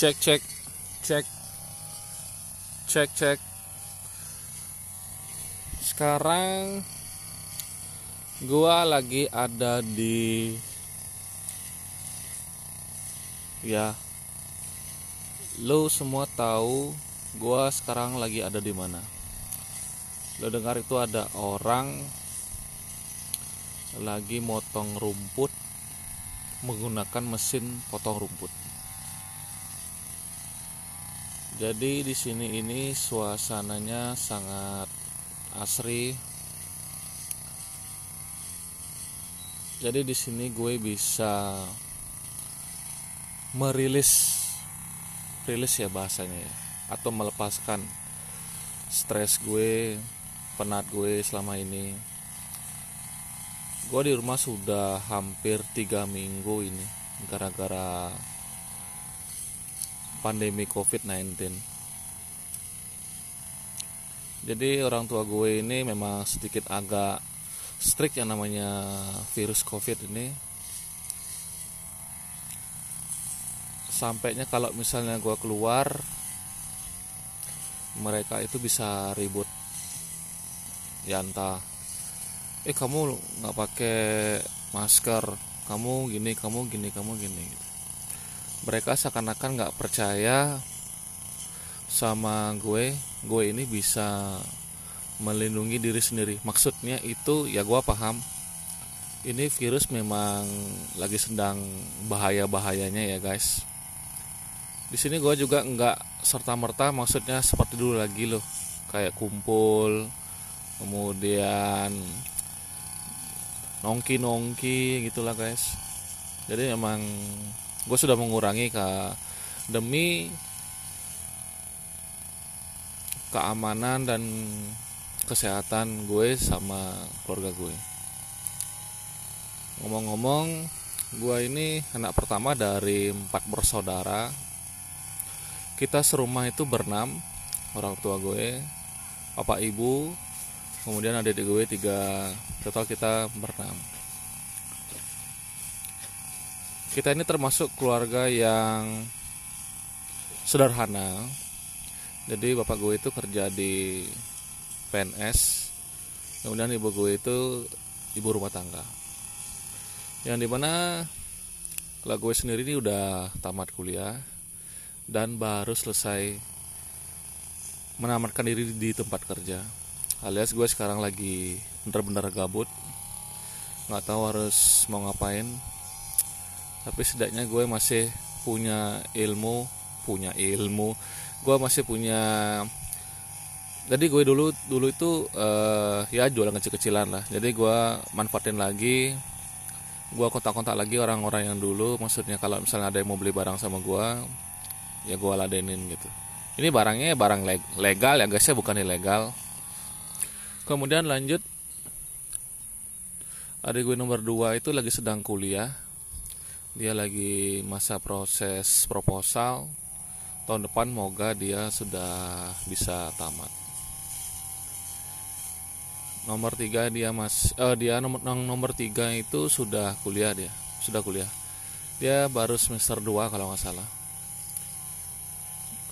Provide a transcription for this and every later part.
cek cek cek cek cek sekarang gua lagi ada di ya. Lo semua tahu gua sekarang lagi ada di mana. Lo dengar itu ada orang lagi motong rumput menggunakan mesin potong rumput jadi di sini ini suasananya sangat asri. Jadi di sini gue bisa merilis rilis ya bahasanya ya atau melepaskan stres gue, penat gue selama ini. Gue di rumah sudah hampir tiga minggu ini gara-gara pandemi COVID-19. Jadi orang tua gue ini memang sedikit agak strict yang namanya virus COVID ini. Sampainya kalau misalnya gue keluar, mereka itu bisa ribut. Ya entah, eh kamu nggak pakai masker, kamu gini, kamu gini, kamu gini. Gitu mereka seakan-akan nggak percaya sama gue. Gue ini bisa melindungi diri sendiri. Maksudnya itu ya gue paham. Ini virus memang lagi sedang bahaya bahayanya ya guys. Di sini gue juga nggak serta merta maksudnya seperti dulu lagi loh. Kayak kumpul kemudian nongki nongki gitulah guys. Jadi emang gue sudah mengurangi ke demi keamanan dan kesehatan gue sama keluarga gue. Ngomong-ngomong gue ini anak pertama dari empat bersaudara. Kita serumah itu berenam orang tua gue bapak ibu kemudian adik gue tiga. Total kita berenam kita ini termasuk keluarga yang sederhana. Jadi bapak gue itu kerja di PNS kemudian ibu gue itu ibu rumah tangga. Yang di mana kalau gue sendiri ini udah tamat kuliah dan baru selesai menamatkan diri di tempat kerja. Alias gue sekarang lagi bener-bener gabut. Nggak tahu harus mau ngapain tapi setidaknya gue masih punya ilmu punya ilmu. Gue masih punya jadi gue dulu dulu itu uh, ya jualan kecil-kecilan lah. Jadi gue manfaatin lagi gue kontak-kontak lagi orang-orang yang dulu. Maksudnya kalau misalnya ada yang mau beli barang sama gue ya gue ladenin gitu. Ini barangnya barang legal ya guys ya bukan ilegal. Kemudian lanjut. Adik gue nomor 2 itu lagi sedang kuliah dia lagi masa proses proposal tahun depan moga dia sudah bisa tamat. Nomor tiga dia mas uh, dia nomor nomor tiga itu sudah kuliah dia sudah kuliah. Dia baru semester 2 kalau nggak salah.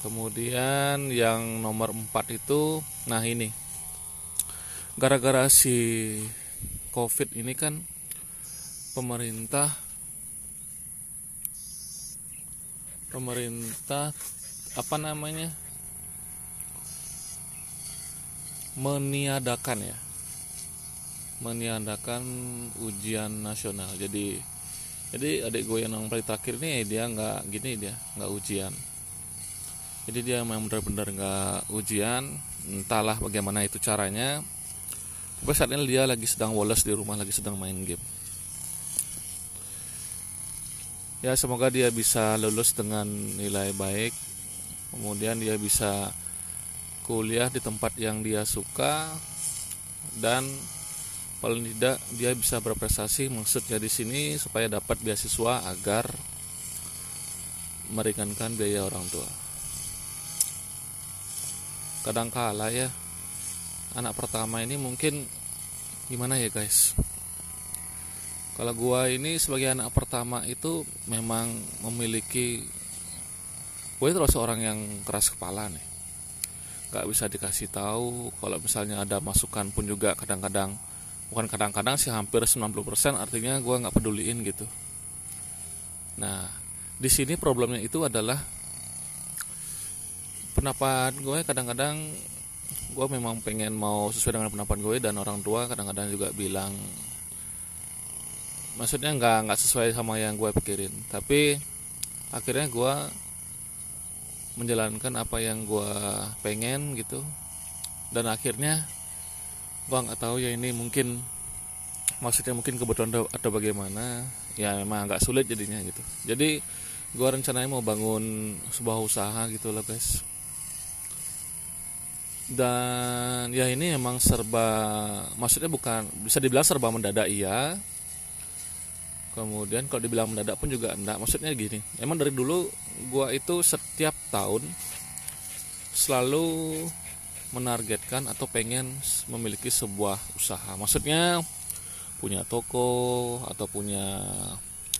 Kemudian yang nomor 4 itu nah ini. Gara-gara si covid ini kan pemerintah pemerintah apa namanya meniadakan ya. Meniadakan ujian nasional. Jadi jadi adik gue yang paling terakhir nih dia nggak gini dia nggak ujian. Jadi dia memang benar-benar nggak ujian. Entahlah bagaimana itu caranya. Tapi saat ini dia lagi sedang woles di rumah lagi sedang main game ya semoga dia bisa lulus dengan nilai baik. Kemudian dia bisa kuliah di tempat yang dia suka. Dan paling tidak dia bisa berprestasi maksudnya di sini supaya dapat beasiswa agar meringankan biaya orang tua. Kadang kala ya anak pertama ini mungkin gimana ya guys kalau gua ini sebagai anak pertama itu memang memiliki gue terus orang yang keras kepala nih. Nggak bisa dikasih tahu kalau misalnya ada masukan pun juga kadang-kadang bukan kadang-kadang sih hampir 90% artinya gue nggak peduliin gitu. Nah di sini problemnya itu adalah pendapat gue kadang-kadang gue memang pengen mau sesuai dengan pendapat gue dan orang tua kadang-kadang juga bilang maksudnya nggak nggak sesuai sama yang gue pikirin. Tapi akhirnya gue menjalankan apa yang gue pengen gitu. Dan akhirnya gue nggak tahu ya ini mungkin maksudnya mungkin kebetulan atau bagaimana. Ya memang agak sulit jadinya gitu. Jadi gue rencananya mau bangun sebuah usaha gitu loh guys. Dan ya ini emang serba maksudnya bukan bisa dibilang serba mendadak iya kemudian kalau dibilang mendadak pun juga enggak. Maksudnya gini emang dari dulu gua itu setiap tahun selalu menargetkan atau pengen memiliki sebuah usaha. Maksudnya punya toko atau punya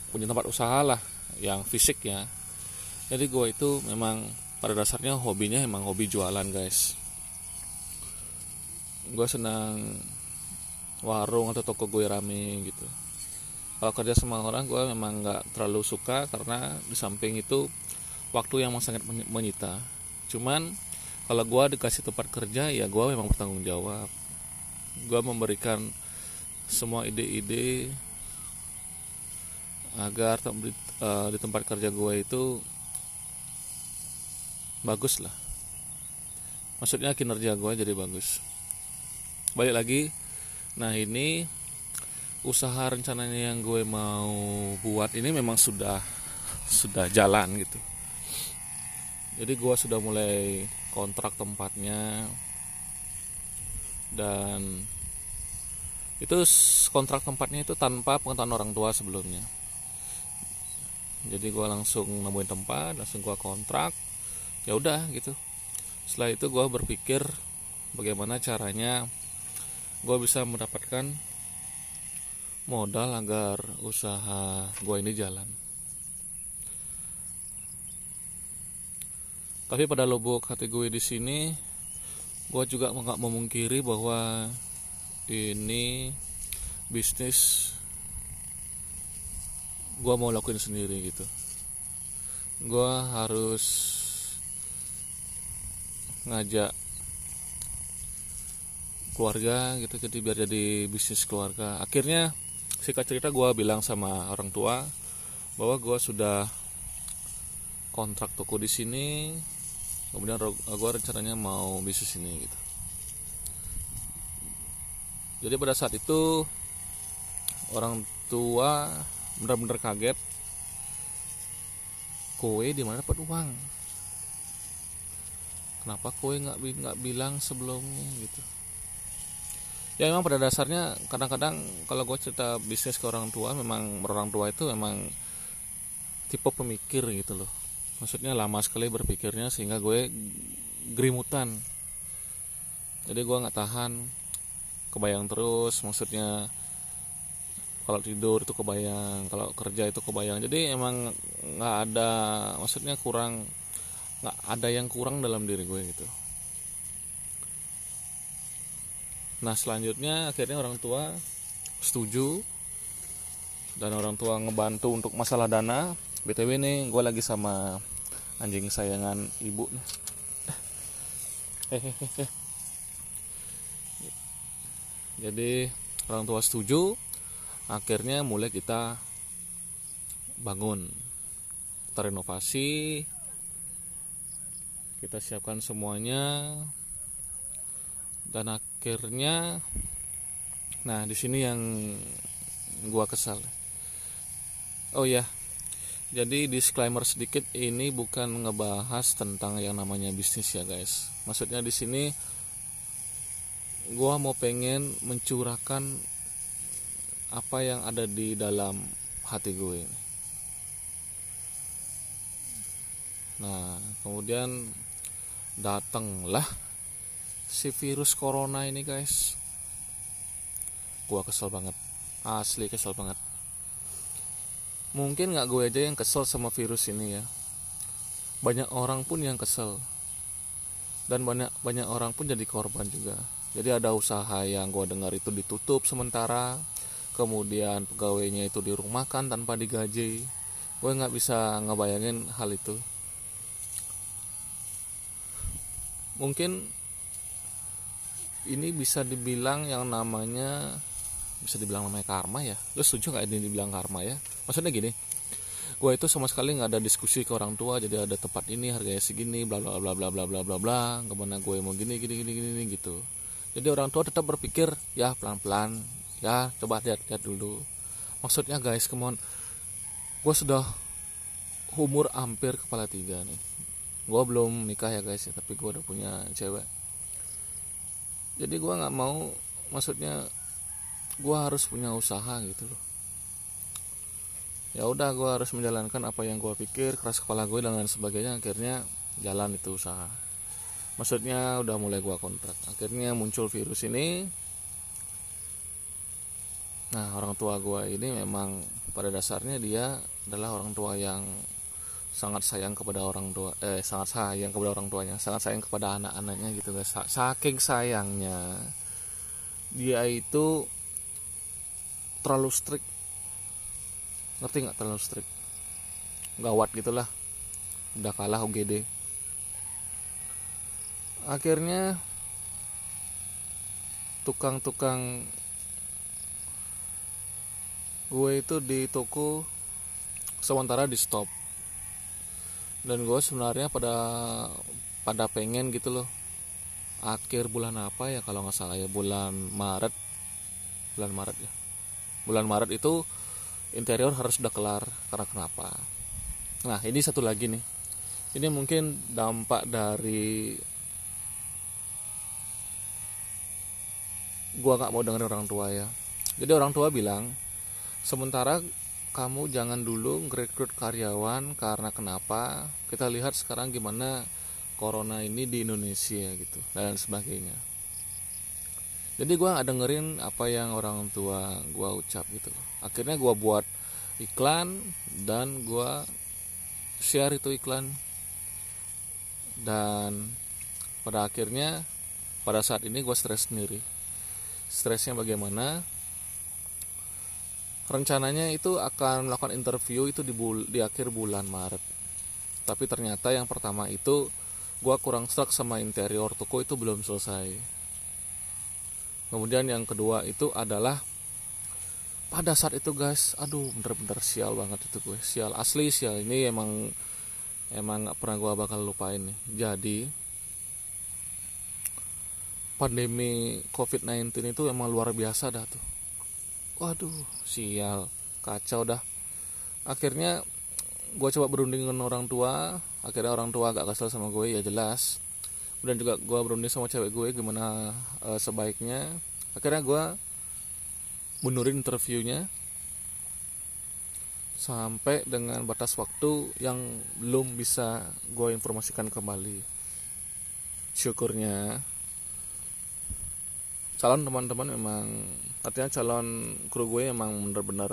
punya tempat usaha lah yang fisik ya. Jadi gue itu memang pada dasarnya hobinya emang hobi jualan guys. Gue senang warung atau toko gue rame gitu kalau kerja sama orang gue memang nggak terlalu suka karena di samping itu waktu yang sangat menyita. Cuman kalau gue dikasih tempat kerja ya gue memang bertanggung jawab. Gue memberikan semua ide-ide agar uh, di tempat kerja gue itu bagus lah. Maksudnya kinerja gue jadi bagus. Balik lagi nah ini usaha rencananya yang gue mau buat ini memang sudah sudah jalan gitu. Jadi gue sudah mulai kontrak tempatnya. Dan itu kontrak tempatnya itu tanpa pengetahuan orang tua sebelumnya. Jadi gue langsung nemuin tempat langsung gue kontrak. Ya udah gitu. Setelah itu gue berpikir bagaimana caranya gue bisa mendapatkan modal agar usaha gue ini jalan. Tapi pada lubuk hati gue di sini, gue juga nggak memungkiri bahwa ini bisnis gue mau lakuin sendiri gitu. Gue harus ngajak keluarga gitu jadi biar jadi bisnis keluarga akhirnya singkat cerita gue bilang sama orang tua bahwa gue sudah kontrak toko di sini. Kemudian gue rencananya mau bisnis ini gitu. Jadi pada saat itu orang tua benar-benar kaget. Kowe di mana dapat uang? Kenapa kowe nggak nggak bilang sebelumnya gitu ya memang pada dasarnya kadang-kadang kalau gue cerita bisnis ke orang tua memang orang tua itu memang tipe pemikir gitu loh. Maksudnya lama sekali berpikirnya sehingga gue gerimutan. Jadi gue nggak tahan kebayang terus maksudnya kalau tidur itu kebayang kalau kerja itu kebayang. Jadi emang nggak ada maksudnya kurang nggak ada yang kurang dalam diri gue gitu nah selanjutnya akhirnya orang tua setuju dan orang tua ngebantu untuk masalah dana. Btw nih gue lagi sama anjing sayangan ibu nih. Jadi orang tua setuju akhirnya mulai kita bangun kita renovasi kita siapkan semuanya dan akhirnya nah di sini yang gua kesal. Oh ya jadi disclaimer sedikit ini bukan ngebahas tentang yang namanya bisnis ya guys. Maksudnya di sini gua mau pengen mencurahkan apa yang ada di dalam hati gue ini. Nah kemudian datanglah si virus corona ini guys. Gua kesel banget. Asli kesel banget. Mungkin nggak gue aja yang kesel sama virus ini ya. Banyak orang pun yang kesel. Dan banyak banyak orang pun jadi korban juga. Jadi ada usaha yang gue dengar itu ditutup sementara. Kemudian pegawainya itu dirumahkan tanpa digaji. Gue nggak bisa ngebayangin hal itu. Mungkin ini bisa dibilang yang namanya bisa dibilang namanya karma ya? Lo setuju nggak ini dibilang karma ya? Maksudnya gini gue itu sama sekali nggak ada diskusi ke orang tua jadi ada tempat ini harganya segini bla bla bla bla bla bla bla bla ke mana gue mau gini gini gini gini gitu. Jadi orang tua tetap berpikir ya pelan pelan ya coba lihat lihat dulu. Maksudnya guys kemon gue sudah umur hampir kepala tiga nih. Gue belum nikah ya guys ya tapi gue udah punya cewek jadi gue nggak mau maksudnya gue harus punya usaha gitu loh. Ya udah gue harus menjalankan apa yang gue pikir keras kepala gue dan lain sebagainya. Akhirnya jalan itu usaha. Maksudnya udah mulai gue kontrak. Akhirnya muncul virus ini. Nah orang tua gue ini memang pada dasarnya dia adalah orang tua yang sangat sayang kepada orang tua eh sangat sayang kepada orang tuanya sangat sayang kepada anak-anaknya gitu guys. Saking sayangnya dia itu terlalu strict. Ngerti nggak terlalu strict? Gawat gitulah. Udah kalah UGD akhirnya tukang-tukang gue itu di toko sementara di stop dan gue sebenarnya pada pada pengen gitu loh. Akhir bulan apa ya kalau nggak salah ya bulan Maret. Bulan Maret ya. Bulan Maret itu interior harus udah kelar karena kenapa? Nah ini satu lagi nih. Ini mungkin dampak dari gua nggak mau dengerin orang tua ya. Jadi orang tua bilang sementara kamu jangan dulu ngerekrut karyawan karena kenapa? Kita lihat sekarang gimana corona ini di Indonesia gitu dan sebagainya. Jadi gue nggak dengerin apa yang orang tua gue ucap gitu. Akhirnya gue buat iklan dan gue share itu iklan. Dan pada akhirnya pada saat ini gue stres sendiri. Stresnya bagaimana rencananya itu akan melakukan interview itu di, bul di akhir bulan Maret. Tapi ternyata yang pertama itu gue kurang stuck sama interior toko itu belum selesai. Kemudian yang kedua itu adalah pada saat itu guys aduh bener-bener sial banget itu gue sial asli sial. Ini emang emang gak pernah gue bakal lupain nih. Jadi pandemi covid-19 itu emang luar biasa dah tuh waduh sial. Kacau dah. Akhirnya gue coba berunding dengan orang tua. Akhirnya orang tua agak kesel sama gue ya jelas. Dan juga gue berunding sama cewek gue gimana uh, sebaiknya. Akhirnya gue mundurin interviewnya. Sampai dengan batas waktu yang belum bisa gue informasikan kembali. Syukurnya calon teman-teman memang artinya calon kru gue emang bener-bener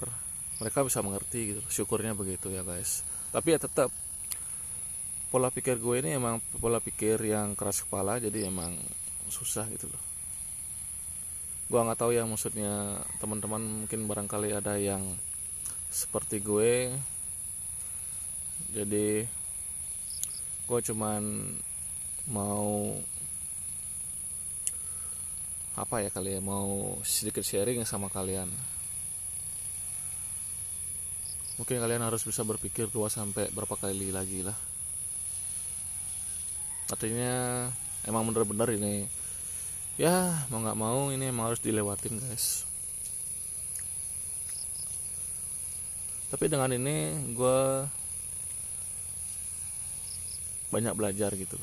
mereka bisa mengerti gitu syukurnya begitu ya guys. Tapi ya tetap pola pikir gue ini emang pola pikir yang keras kepala jadi emang susah gitu loh. Gue nggak tahu ya maksudnya teman-teman mungkin barangkali ada yang seperti gue. Jadi gue cuman mau apa ya kali ya mau sedikit sharing sama kalian. Mungkin kalian harus bisa berpikir dua sampai berapa kali lagi lah. Artinya emang bener-bener ini ya mau nggak mau ini emang harus dilewatin guys. Tapi dengan ini gue banyak belajar gitu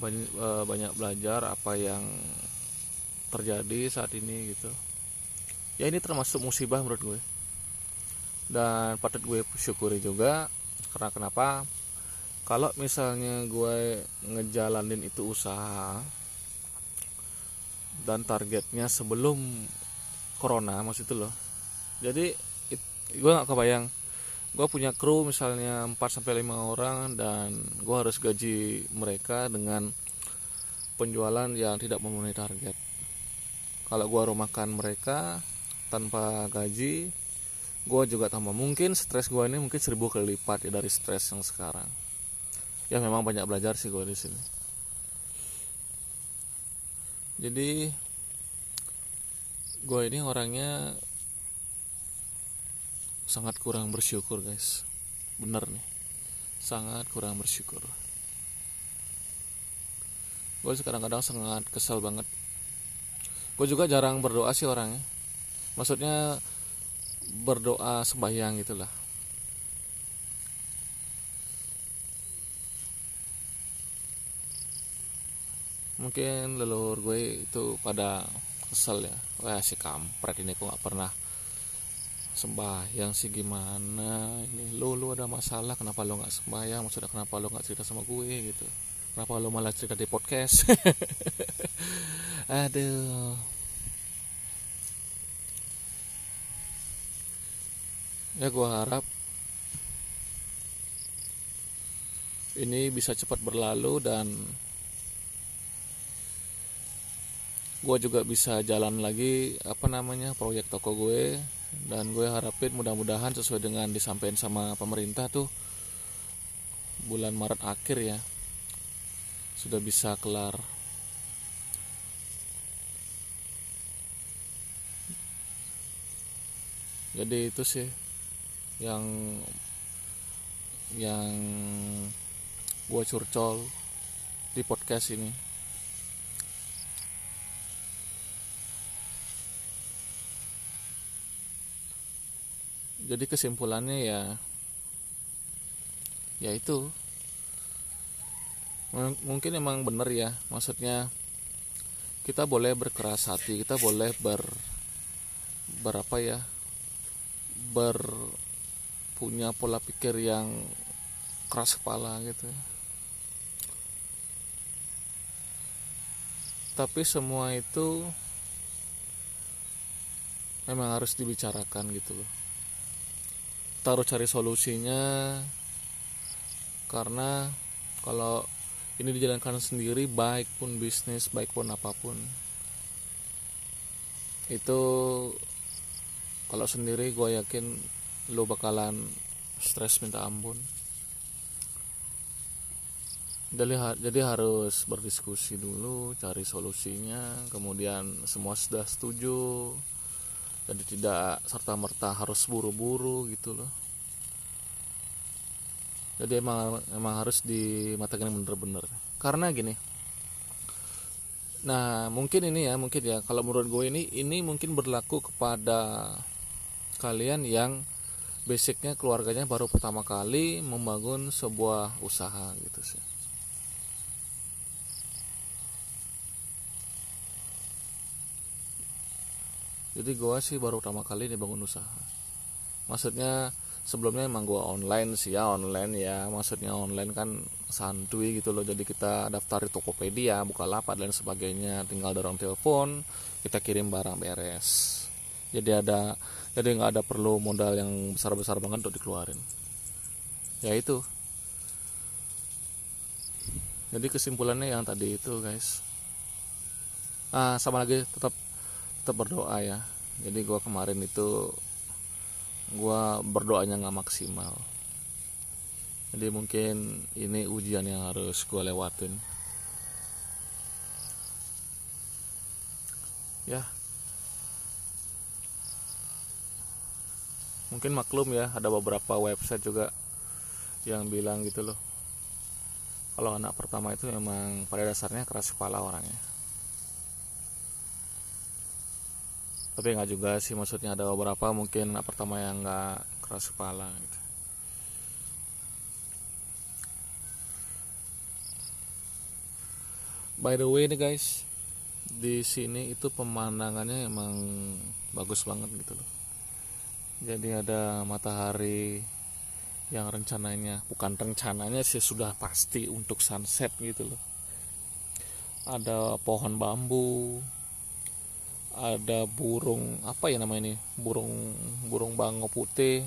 banyak, eh, banyak belajar apa yang terjadi saat ini gitu. Ya ini termasuk musibah menurut gue. Dan patut gue syukuri juga karena kenapa? Kalau misalnya gue ngejalanin itu usaha dan targetnya sebelum corona maksud itu loh. Jadi it, gue nggak kebayang gue punya kru misalnya 4 sampai 5 orang dan gue harus gaji mereka dengan penjualan yang tidak memenuhi target. Kalau gue rumahkan mereka tanpa gaji gue juga tambah. Mungkin stres gue ini mungkin seribu kali lipat ya dari stres yang sekarang. Ya memang banyak belajar sih gue di sini. Jadi gue ini orangnya sangat kurang bersyukur guys. Bener nih. Sangat kurang bersyukur. Gue sekarang kadang sangat kesel banget. Gue juga jarang berdoa sih orangnya. Maksudnya berdoa sembahyang gitulah mungkin leluhur gue itu pada kesel ya. Wah si kampret ini kok gak pernah sembahyang sih gimana ini? Lo lo ada masalah kenapa lo nggak sembahyang? Maksudnya kenapa lo nggak cerita sama gue gitu. Kenapa lo malah cerita di podcast? Aduh. Ya gue harap ini bisa cepat berlalu dan gue juga bisa jalan lagi apa namanya proyek toko gue dan gue harapin mudah-mudahan sesuai dengan disampaikan sama pemerintah tuh bulan Maret akhir ya sudah bisa kelar. Jadi itu sih yang yang gue curcol di podcast ini jadi kesimpulannya ya ya itu. Mungkin emang bener ya maksudnya kita boleh berkeras hati kita boleh ber berapa ya ber punya pola pikir yang keras kepala gitu. Tapi semua itu memang harus dibicarakan gitu loh taruh cari solusinya. Karena kalau ini dijalankan sendiri baik pun bisnis baik pun apa pun. Itu kalau sendiri gue yakin lo bakalan stres minta ampun. Jadi, jadi harus berdiskusi dulu cari solusinya. Kemudian semua sudah setuju jadi tidak serta merta harus buru-buru gitu loh. Jadi emang emang harus dimatakan bener-bener karena gini nah mungkin ini ya mungkin ya kalau menurut gue ini ini mungkin berlaku kepada kalian yang basicnya keluarganya baru pertama kali membangun sebuah usaha gitu sih jadi gue sih baru pertama kali nih bangun usaha. Maksudnya sebelumnya emang gue online sih ya online ya. Maksudnya online kan santuy gitu loh. Jadi kita daftar di Tokopedia buka lapak dan sebagainya. Tinggal dorong telepon kita kirim barang beres. Jadi ada jadi nggak ada perlu modal yang besar besar banget untuk dikeluarin. Ya itu. Jadi kesimpulannya yang tadi itu guys. Ah sama lagi tetap tetap berdoa ya. Jadi gue kemarin itu gue berdoanya nggak maksimal. Jadi mungkin ini ujian yang harus gue lewatin. Ya. Mungkin maklum ya ada beberapa website juga yang bilang gitu loh. Kalau anak pertama itu memang pada dasarnya keras kepala orangnya tapi nggak juga sih maksudnya ada beberapa mungkin pertama yang nggak keras kepala gitu. by the way nih guys di sini itu pemandangannya emang bagus banget gitu loh jadi ada matahari yang rencananya bukan rencananya sih sudah pasti untuk sunset gitu loh ada pohon bambu ada burung apa ya namanya ini? Burung burung bango putih.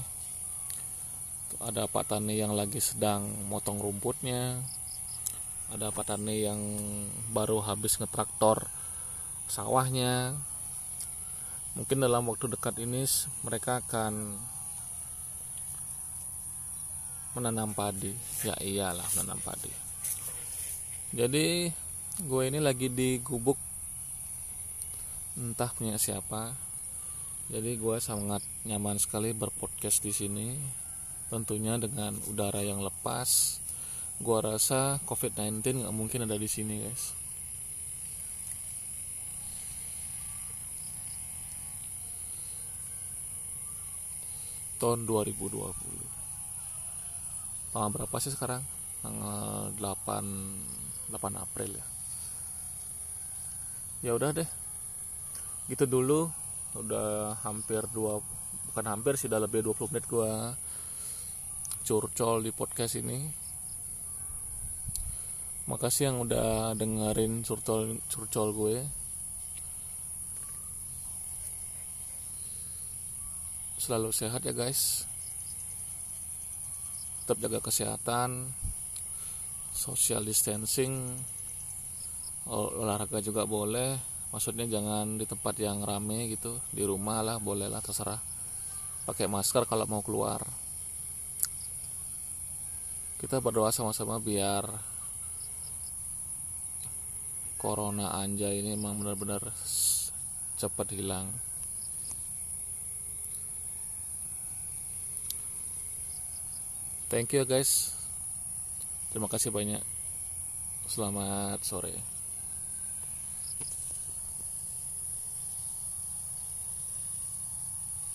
Ada pak tani yang lagi sedang motong rumputnya. Ada pak tani yang baru habis ngetraktor sawahnya. Mungkin dalam waktu dekat ini mereka akan menanam padi. Ya iyalah menanam padi. Jadi gue ini lagi di gubuk entah punya siapa. Jadi gue sangat nyaman sekali berpodcast di sini. Tentunya dengan udara yang lepas. Gue rasa covid-19 nggak mungkin ada di sini guys. Tahun 2020 tanggal berapa sih sekarang? Tanggal 8 8 April ya. Ya udah deh gitu dulu udah hampir dua bukan hampir sih udah lebih 20 menit gua curcol di podcast ini. Makasih yang udah dengerin curcol curcol gue. Selalu sehat ya guys. Tetap jaga kesehatan social distancing olahraga juga boleh maksudnya jangan di tempat yang rame gitu di rumah lah boleh lah terserah. Pakai masker kalau mau keluar. Kita berdoa sama-sama biar corona anja ini memang benar-benar cepat hilang. Thank you guys. Terima kasih banyak. Selamat sore